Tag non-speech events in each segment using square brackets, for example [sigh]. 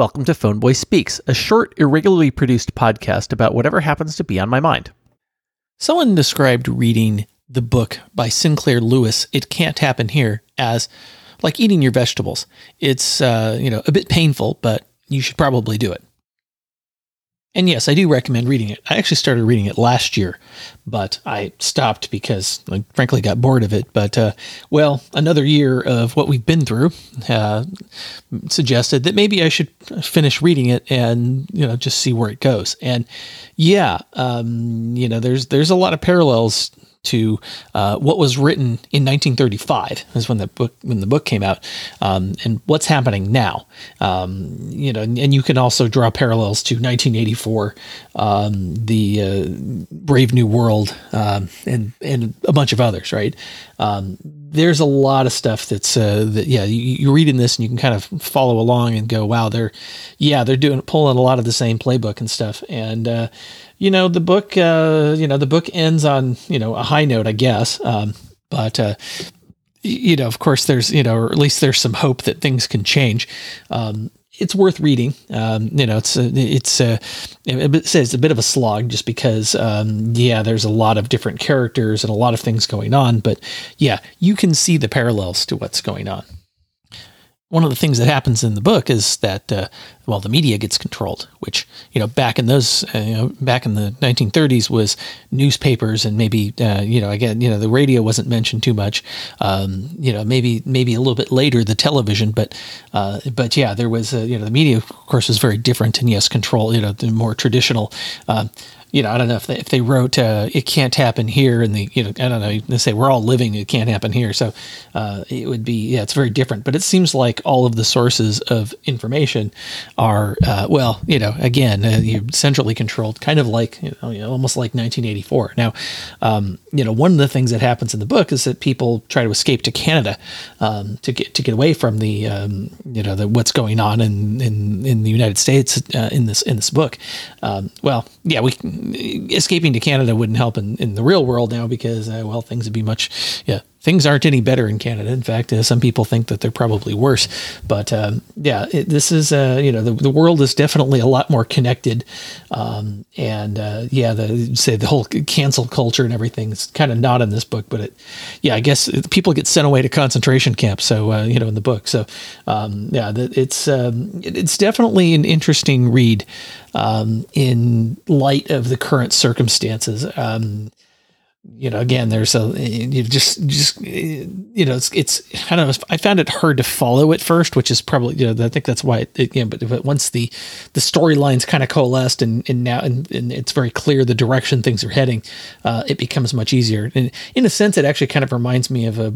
Welcome to Phoneboy Speaks, a short, irregularly produced podcast about whatever happens to be on my mind. Someone described reading the book by Sinclair Lewis, It Can't Happen Here, as like eating your vegetables. It's, uh, you know, a bit painful, but you should probably do it. And yes, I do recommend reading it. I actually started reading it last year, but I stopped because I frankly got bored of it. But, uh, well, another year of what we've been through uh, suggested that maybe I should finish reading it and, you know, just see where it goes. And yeah, um, you know, there's, there's a lot of parallels to uh, what was written in 1935 is when the book when the book came out um, and what's happening now. Um, you know and you can also draw parallels to 1984 um, the uh, Brave New World um, and and a bunch of others right? Um, there's a lot of stuff that's uh, that yeah you, you read in this and you can kind of follow along and go wow they're yeah they're doing pulling a lot of the same playbook and stuff. And uh, you know the book uh, you know the book ends on you know a high note I guess. Um, but uh, you know of course there's you know or at least there's some hope that things can change. Um, it's worth reading. Um, you know, it's a, it's it says a bit of a slog just because, um, yeah, there's a lot of different characters and a lot of things going on, but yeah, you can see the parallels to what's going on one of the things that happens in the book is that uh, well the media gets controlled which you know back in those uh, you know, back in the 1930s was newspapers and maybe uh, you know again you know the radio wasn't mentioned too much. Um, you know maybe maybe a little bit later the television but uh, but yeah there was you know the media of course was very different and yes control you know the more traditional um, you know, I don't know if they, if they wrote uh, "It can't happen here," and the you know, I don't know, they say we're all living, it can't happen here. So uh, it would be, yeah, it's very different. But it seems like all of the sources of information are, uh, well, you know, again, uh, you're centrally controlled, kind of like, you know, you know almost like 1984. Now, um, you know, one of the things that happens in the book is that people try to escape to Canada um, to get to get away from the, um, you know, the what's going on in in, in the United States uh, in this in this book. Um, well, yeah, we escaping to Canada wouldn't help in, in the real world now because, uh, well, things would be much, yeah, things aren't any better in Canada. In fact, uh, some people think that they're probably worse. But um, yeah, it, this is uh, you know the, the world is definitely a lot more connected, um, and uh, yeah, the say the whole cancel culture and everything is kind of not in this book. But it, yeah, I guess people get sent away to concentration camps. So uh, you know in the book. So um, yeah, it's um, it's definitely an interesting read um, in light of the current circumstances. You know, again, there's a you just just you know, it's it's I don't know. I found it hard to follow at first, which is probably you know I think that's why it, it you know, but, but once the the storylines kind of coalesced and and now and, and, it's very clear the direction things are heading, uh, it becomes much easier. And in a sense, it actually kind of reminds me of a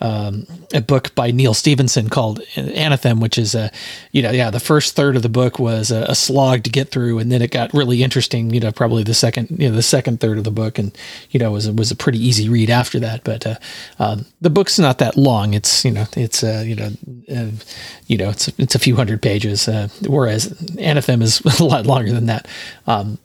um, a book by Neal Stephenson called Anathem, which is a you know yeah the first third of the book was a, a slog to get through, and then it got really interesting. You know, probably the second you know the second third of the book, and you know was was was a pretty easy read after that. But uh, um, the book's not that long. It's you know it's uh, you know uh, you know it's it's a few hundred pages, uh, whereas Anathem is [laughs] a lot longer than that. Um,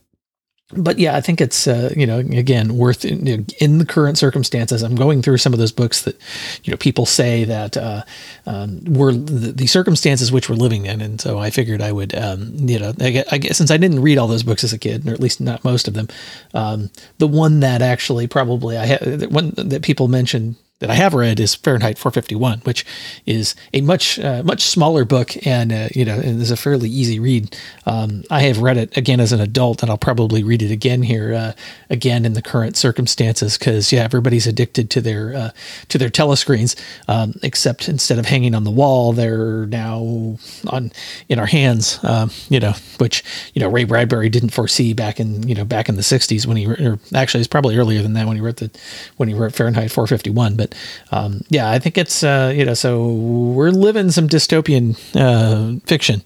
but yeah, I think it's uh, you know again worth in, in, the current circumstances. I'm going through some of those books that you know people say that uh, um, were the, the, circumstances which we're living in, and so I figured I would um, you know I guess, I guess, since I didn't read all those books as a kid, or at least not most of them, um, the one that actually probably I had one that people mentioned that I have read is Fahrenheit 451, which is a much uh, much smaller book and uh, you know and is a fairly easy read. Um, I have read it again as an adult, and I'll probably read it again here uh, again in the current circumstances because yeah, everybody's addicted to their uh, to their telescreens. Um, except instead of hanging on the wall, they're now on in our hands. Um, you know, which you know Ray Bradbury didn't foresee back in you know back in the 60s when he or actually it's probably earlier than that when he wrote the when he wrote Fahrenheit 451, but um, yeah, I think it's uh, you know so we're living some dystopian uh, fiction,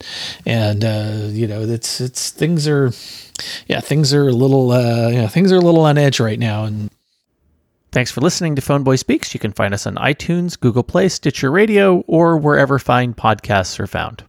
and uh, you know it's it's things are yeah things are a little uh, things are a little on edge right now and. Thanks for listening to Phoneboy Speaks. You can find us on iTunes, Google Play, Stitcher Radio, or wherever fine podcasts are found.